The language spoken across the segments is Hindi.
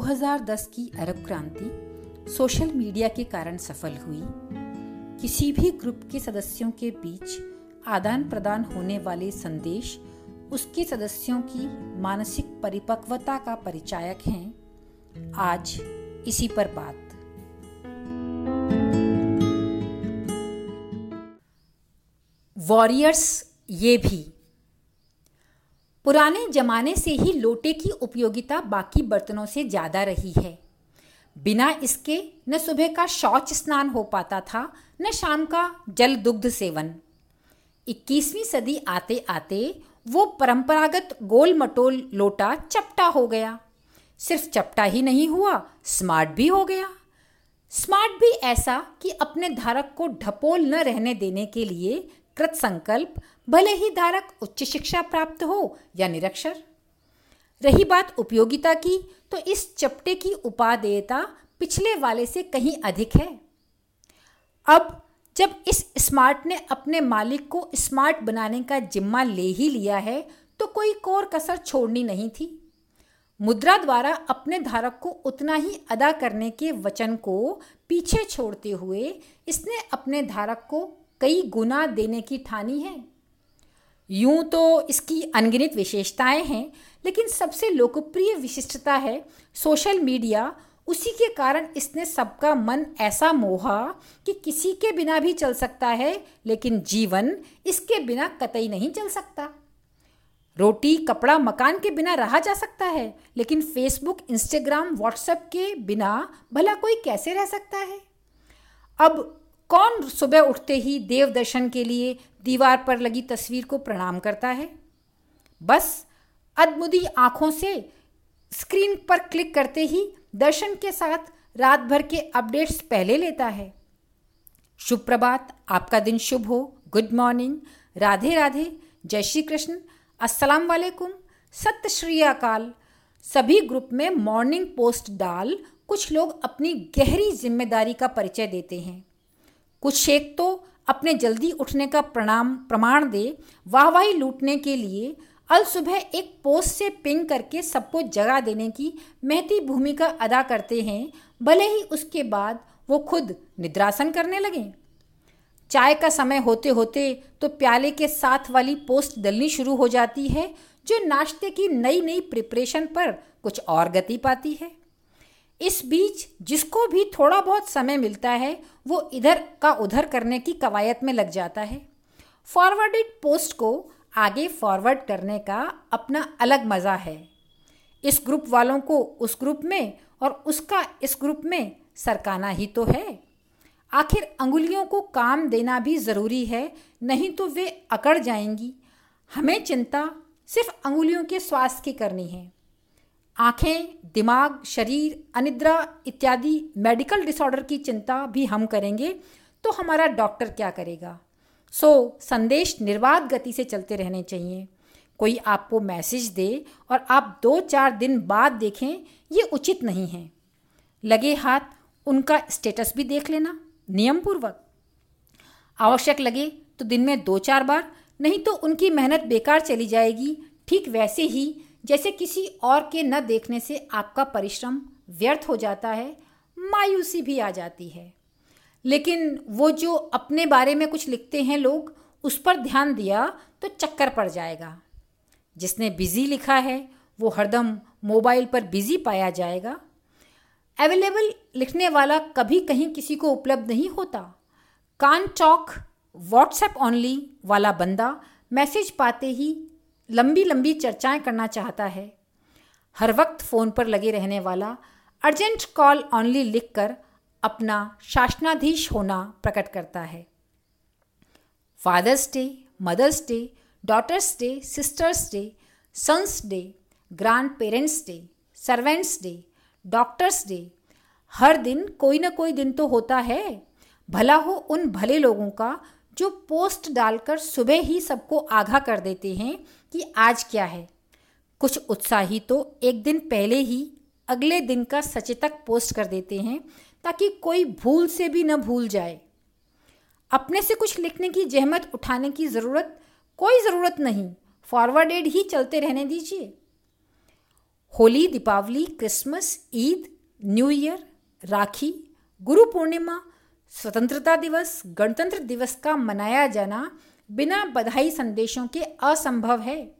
2010 की अरब क्रांति सोशल मीडिया के कारण सफल हुई। किसी भी ग्रुप के सदस्यों के बीच आदान प्रदान होने वाले संदेश उसके सदस्यों की मानसिक परिपक्वता का परिचायक हैं। आज इसी पर बात। वॉरियर्स ये भी पुराने जमाने से ही लोटे की उपयोगिता बाकी बर्तनों से ज़्यादा रही है। बिना इसके न सुबह का शौच स्नान हो पाता था, न शाम का जल दुग्ध सेवन। 21वीं सदी आते आते वो परंपरागत गोल मटोल लोटा चपटा हो गया। सिर्फ़ चपटा ही नहीं हुआ, स्मार्ट भी हो गया। स्मार्ट भी ऐसा कि अपने धारक को ढपोल न रहने देने के लिए कृत संकल्प, भले ही धारक उच्च शिक्षा प्राप्त हो या निरक्षर। रही बात उपयोगिता की तो इस चपटे की उपादेयता पिछले वाले से कहीं अधिक है। अब, जब इस स्मार्ट ने अपने मालिक को स्मार्ट बनाने का जिम्मा ले ही लिया है तो कोई कोर कसर छोड़नी नहीं थी। मुद्रा द्वारा अपने धारक को उतना ही अदा करने के वचन को पीछे छोड़ते हुए इसने अपने धारक को कई गुना देने की ठानी है। यूँ तो इसकी अनगिनत विशेषताएँ हैं, लेकिन सबसे लोकप्रिय विशिष्टता है सोशल मीडिया। उसी के कारण इसने सबका मन ऐसा मोहा कि किसी के बिना भी चल सकता है, लेकिन जीवन इसके बिना कतई नहीं चल सकता। रोटी, कपड़ा, मकान के बिना रहा जा सकता है, लेकिन फेसबुक इंस्टाग्राम व्हाट्सएप के बिना भला कोई कैसे रह सकता है? अब कौन सुबह उठते ही देव दर्शन के लिए दीवार पर लगी तस्वीर को प्रणाम करता है? बस अदमुदी आँखों से स्क्रीन पर क्लिक करते ही दर्शन के साथ रात भर के अपडेट्स पहले लेता है। शुभ प्रभात आपका दिन शुभ हो। Good morning. राधे राधे। जय श्री कृष्ण। अस्सलाम वालेकुम। सत्य श्री अकाल। सभी ग्रुप में मॉर्निंग पोस्ट डाल कुछ लोग अपनी गहरी ज़िम्मेदारी का परिचय देते हैं। कुछ शेख तो अपने जल्दी उठने का प्रणाम, प्रमाण दे, वाहवाही लूटने के लिए अल सुबह एक पोस्ट से पिंग करके सबको जगा देने की महती भूमिका अदा करते हैं, भले ही उसके बाद वो खुद निद्रासन करने लगें। चाय का समय होते होते तो प्याले के साथ वाली पोस्ट डलनी शुरू हो जाती है, जो नाश्ते की नई नई प्रिपरेशन पर कुछ और गति पाती है। इस बीच जिसको भी थोड़ा बहुत समय मिलता है, वो इधर का उधर करने की कवायद में लग जाता है। फॉरवर्डेड पोस्ट को आगे फॉरवर्ड करने का अपना अलग मज़ा है। इस ग्रुप वालों को उस ग्रुप में और उसका इस ग्रुप में सरकाना ही तो है। आखिर अंगुलियों को काम देना भी ज़रूरी है, नहीं तो वे अकड़ जाएँगी। हमें चिंता सिर्फ़ अंगुलियों के स्वास्थ्य की करनी है। आँखें दिमाग शरीर अनिद्रा इत्यादि मेडिकल डिसऑर्डर की चिंता भी हम करेंगे तो हमारा डॉक्टर क्या करेगा? सो so, संदेश निर्वाध गति से चलते रहने चाहिए। कोई आपको मैसेज दे और आप दो चार दिन बाद देखें ये उचित नहीं है। लगे हाथ उनका स्टेटस भी देख लेना नियमपूर्वक। आवश्यक लगे तो दिन में दो चार बार नहीं तो उनकी मेहनत बेकार चली जाएगी ठीक वैसे ही जैसे किसी और के न देखने से आपका परिश्रम व्यर्थ हो जाता है, मायूसी भी आ जाती है। लेकिन वो जो अपने बारे में कुछ लिखते हैं लोग, उस पर ध्यान दिया तो चक्कर पड़ जाएगा। जिसने बिज़ी लिखा है, वो हरदम मोबाइल पर बिज़ी पाया जाएगा। अवेलेबल लिखने वाला कभी कहीं किसी को उपलब्ध नहीं होता। कान टॉक, व्हाट्सएप ऑनली वाला बंदा मैसेज पाते ही लंबी लंबी चर्चाएँ करना चाहता है। हर वक्त फ़ोन पर लगे रहने वाला, अर्जेंट कॉल ऑनली लिखकर अपना शासनाधीश होना प्रकट करता है। Fathers day, mothers day, daughters day, sisters day, sons day, grandparents day, servants day, doctors day. हर दिन कोई ना कोई दिन तो होता है। भला हो उन भले लोगों का जो पोस्ट डालकर सुबह ही सबको आगाह कर देते हैं कि आज क्या है। कुछ उत्साही तो एक दिन पहले ही अगले दिन का सचेतक पोस्ट कर देते हैं ताकि कोई भूल से भी न भूल जाए। अपने से कुछ लिखने की जहमत उठाने की ज़रूरत कोई ज़रूरत नहीं। फॉरवर्डेड ही चलते रहने दीजिए। Holi, Deepawali, Christmas, Eid, new year, Rakhi, Guru Purnima, स्वतंत्रता दिवस, गणतंत्र दिवस का मनाया जाना बिना बधाई संदेशों के असंभव है।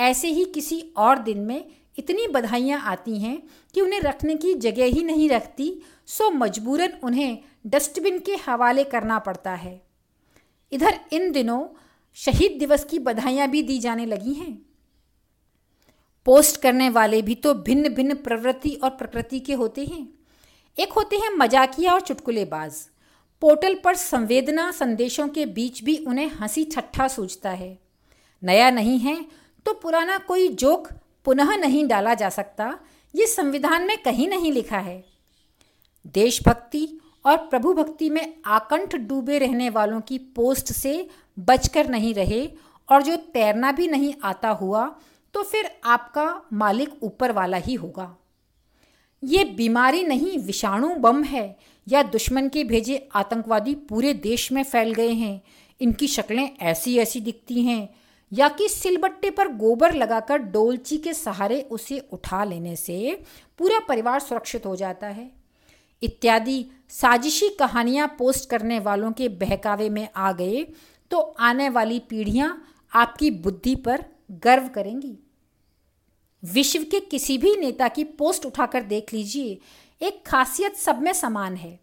ऐसे ही किसी और दिन में इतनी बधाइयाँ आती हैं कि उन्हें रखने की जगह ही नहीं रखती, सो मजबूरन उन्हें डस्टबिन के हवाले करना पड़ता है। इधर इन दिनों शहीद दिवस की बधाइयाँ भी दी जाने लगी हैं। पोस्ट करने वाले भी तो भिन्न भिन्न प्रवृत्ति और प्रकृति के होते हैं। एक होते हैं मजाकिया और चुटकुलेबाज। पोर्टल पर संवेदना संदेशों के बीच भी उन्हें हँसी ठट्ठा सूझता है। नया नहीं है तो पुराना कोई जोक पुनः नहीं डाला जा सकता, ये संविधान में कहीं नहीं लिखा है। देशभक्ति और प्रभु भक्ति में आकंठ डूबे रहने वालों की पोस्ट से बचकर नहीं रहे और जो तैरना भी नहीं आता हुआ तो फिर आपका मालिक ऊपर वाला ही होगा। ये बीमारी नहीं, विषाणु बम है या दुश्मन के भेजे आतंकवादी पूरे देश में फैल गए हैं। इनकी शक्लें ऐसी ऐसी दिखती हैं, या कि सिलबट्टे पर गोबर लगाकर डोलची के सहारे उसे उठा लेने से पूरा परिवार सुरक्षित हो जाता है। इत्यादि साजिशी कहानियाँ पोस्ट करने वालों के बहकावे में आ गए तो आने वाली पीढ़ियाँ आपकी बुद्धि पर गर्व करेंगी। विश्व के किसी भी नेता की पोस्ट उठाकर देख लीजिए एक खासियत सब में समान है।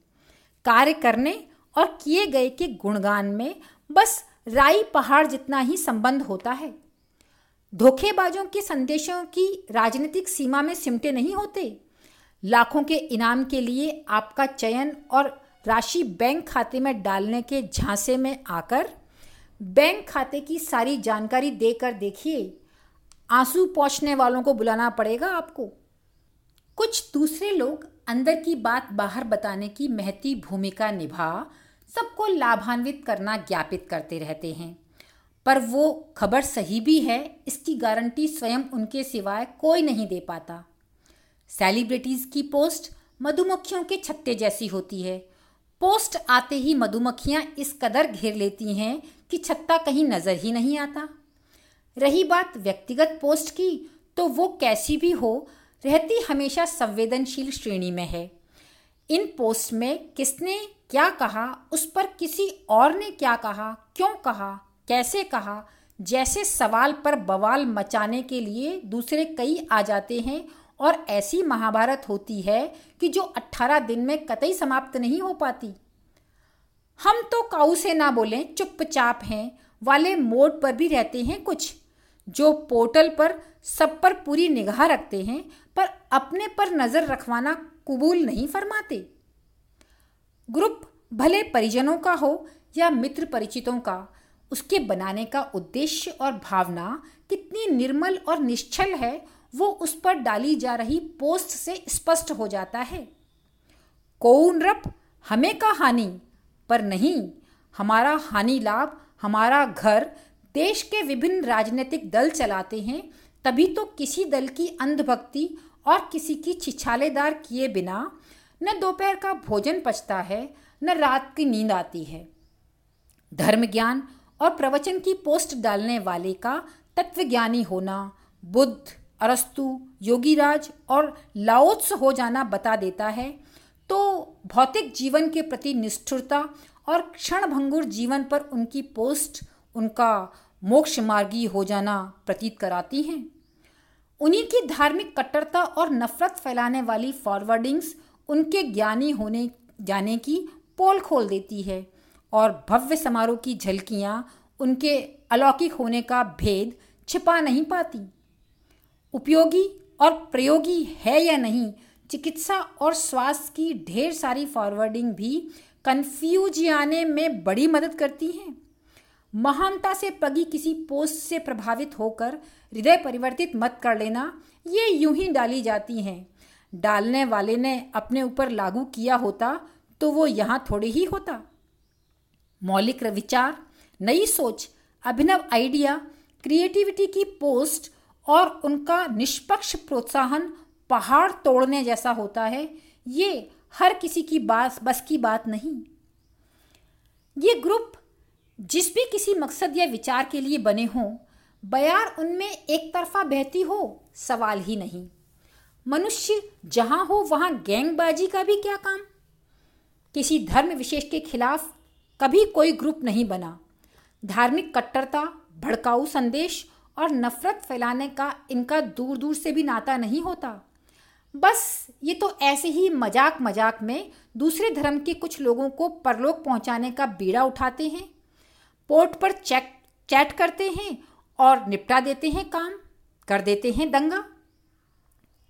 कार्य करने और किए गए के गुणगान में बस राई पहाड़ जितना ही संबंध होता है। धोखेबाजों के संदेशों की राजनीतिक सीमा में सिमटे नहीं होते। लाखों के इनाम के लिए आपका चयन और राशि बैंक खाते में डालने के झांसे में आकर बैंक खाते की सारी जानकारी देकर देखिए। आँसू पहुँचने वालों को बुलाना पड़ेगा आपको। कुछ दूसरे लोग अंदर की बात बाहर बताने की महती भूमिका निभा, सबको लाभान्वित करना ज्ञापित करते रहते हैं। पर वो खबर सही भी है, इसकी गारंटी स्वयं उनके सिवाय कोई नहीं दे पाता। सेलिब्रिटीज की पोस्ट मधुमक्खियों के छत्ते जैसी होती है। पोस्ट आते ही मधुमक्खियाँ इस कदर घेर लेती हैं कि छत्ता कहीं नज़र ही नहीं आता। रही बात व्यक्तिगत पोस्ट की तो वो कैसी भी हो रहती हमेशा संवेदनशील श्रेणी में है। इन पोस्ट में किसने क्या कहा, उस पर किसी और ने क्या कहा, क्यों कहा, कैसे कहा, जैसे सवाल पर बवाल मचाने के लिए दूसरे कई आ जाते हैं और ऐसी महाभारत होती है कि जो 18 दिन में कतई समाप्त नहीं हो पाती। हम तो काऊ से ना बोलें, चुपचाप हैं, वाले मोड पर भी रहते हैं कुछ। जो पोर्टल पर सब पर पूरी निगाह रखते हैं, पर अपने पर नज़र रखवाना कबूल नहीं फरमाते। ग्रुप भले परिजनों का हो या मित्र परिचितों का, उसके बनाने का उद्देश्य और भावना कितनी निर्मल और निश्चल है, वो उस पर डाली जा रही पोस्ट से स्पष्ट हो जाता है। कौन रप, हमें का हानि, पर नहीं, हमारा हानि लाभ, हमारा घर देश के विभिन्न राजनीतिक दल चलाते हैं, तभी तो किसी दल की अंधभक्ति और किसी की छिछालेदार किए बिना न दोपहर का भोजन पचता है, न रात की नींद आती है। धर्म ज्ञान और प्रवचन की पोस्ट डालने वाले का तत्वज्ञानी होना, बुद्ध, अरस्तु, योगीराज और लाओत्स हो जाना बता देता है तो भौतिक जीवन के प्रति निष्ठुरता और क्षणभंगुर जीवन पर उनकी पोस्ट उनका मोक्ष मार्गी हो जाना प्रतीत कराती हैं। उन्हीं की धार्मिक कट्टरता और नफरत फैलाने वाली फॉरवर्डिंग्स उनके ज्ञानी होने, जाने की पोल खोल देती है और भव्य समारोह की झलकियाँ उनके अलौकिक होने का भेद छिपा नहीं पाती। उपयोगी और प्रयोगी है या नहीं, चिकित्सा और स्वास्थ्य की ढेर सारी फॉरवर्डिंग भी कन्फ्यूज़ आने में बड़ी मदद करती हैं। महानता से पगी किसी पोस्ट से प्रभावित होकर हृदय परिवर्तित मत कर लेना, ये यूँ ही डाली जाती हैं। डालने वाले ने अपने ऊपर लागू किया होता तो वो यहाँ थोड़े ही होता। मौलिक विचार नई सोच, अभिनव आइडिया, क्रिएटिविटी की पोस्ट और उनका निष्पक्ष प्रोत्साहन पहाड़ तोड़ने जैसा होता है, ये हर किसी की बात बस की बात नहीं। ये ग्रुप जिस भी किसी मकसद या विचार के लिए बने हों, बयार उनमें एक तरफा बहती हो, सवाल ही नहीं। मनुष्य जहाँ हो, वहाँ गैंगबाजी का भी क्या काम? किसी धर्म विशेष के खिलाफ कभी कोई ग्रुप नहीं बना। धार्मिक कट्टरता, भड़काऊ संदेश और नफरत फैलाने का इनका दूर दूर से भी नाता नहीं होता। बस ये तो ऐसे ही मज़ाक मज़ाक में दूसरे धर्म के कुछ लोगों को परलोक पहुँचाने का बीड़ा उठाते हैं। पोर्ट पर चेक, चैट करते हैं और निपटा देते हैं काम, कर देते हैं दंगा।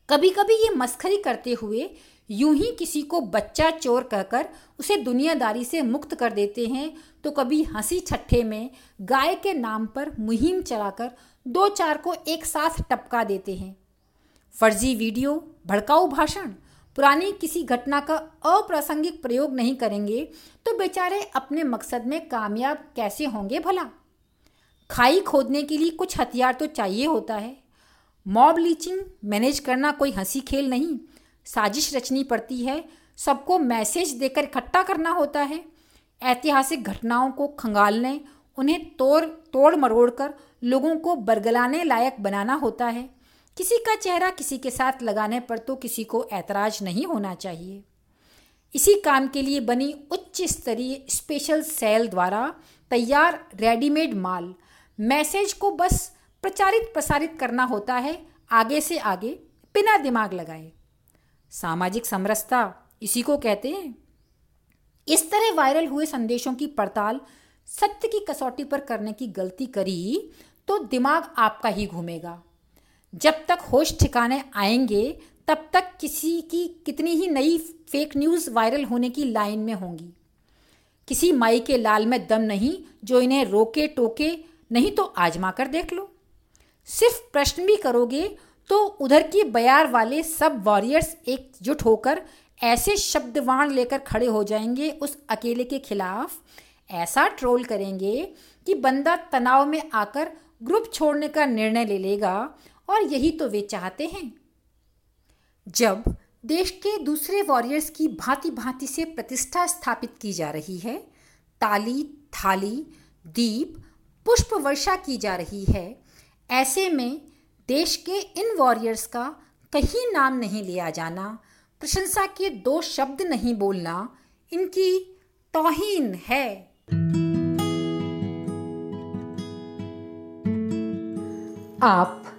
कभी कभी ये मस्खरी करते हुए यूँ ही किसी को बच्चा चोर कहकर उसे दुनियादारी से मुक्त कर देते हैं तो कभी हँसी छट्ठे में गाय के नाम पर मुहिम चलाकर दो चार को एक साथ टपका देते हैं। फर्जी वीडियो, भड़काऊ भाषण पुरानी किसी घटना का अप्रासंगिक प्रयोग नहीं करेंगे तो बेचारे अपने मकसद में कामयाब कैसे होंगे भला? खाई खोदने के लिए कुछ हथियार तो चाहिए होता है। मॉब लीचिंग मैनेज करना कोई हँसी खेल नहीं। साजिश रचनी पड़ती है। सबको मैसेज देकर इकट्ठा करना होता है। ऐतिहासिक घटनाओं को खंगालने, उन्हें तोड़ तोड़ मरोड़ कर लोगों को बरगलाने लायक बनाना होता है। किसी का चेहरा किसी के साथ लगाने पर तो किसी को ऐतराज नहीं होना चाहिए। इसी काम के लिए बनी उच्च स्तरीय स्पेशल सेल द्वारा तैयार रेडीमेड माल। मैसेज को बस प्रचारित प्रसारित करना होता है, आगे से आगे बिना दिमाग लगाए। सामाजिक समरसता, इसी को कहते हैं। इस तरह वायरल हुए संदेशों की पड़ताल सत्य की कसौटी पर करने की गलती करी तो दिमाग आपका ही घूमेगा। जब तक होश ठिकाने आएँगे, तब तक किसी की कितनी ही नई फेक न्यूज़ वायरल होने की लाइन में होंगी। किसी माई के लाल में दम नहीं, जो इन्हें रोके टोके, नहीं तो आजमा कर देख लो। सिर्फ़ प्रश्न भी करोगे तो उधर की बयार वाले सब वॉरियर्स एकजुट होकर ऐसे शब्दवाण लेकर खड़े हो जाएँगे उस अकेले के खिलाफ। ऐसा ट्रोल करेंगे कि बंदा तनाव में आकर ग्रुप छोड़ने का निर्णय ले लेगा और यही तो वे चाहते हैं। जब देश के दूसरे वॉरियर्स की भांति भांति से प्रतिष्ठा स्थापित की जा रही है, ताली, थाली, दीप, पुष्प वर्षा की जा रही है, ऐसे में देश के इन वॉरियर्स का कहीं नाम नहीं लिया जाना, प्रशंसा के दो शब्द नहीं बोलना, इनकी तोहीन है। आप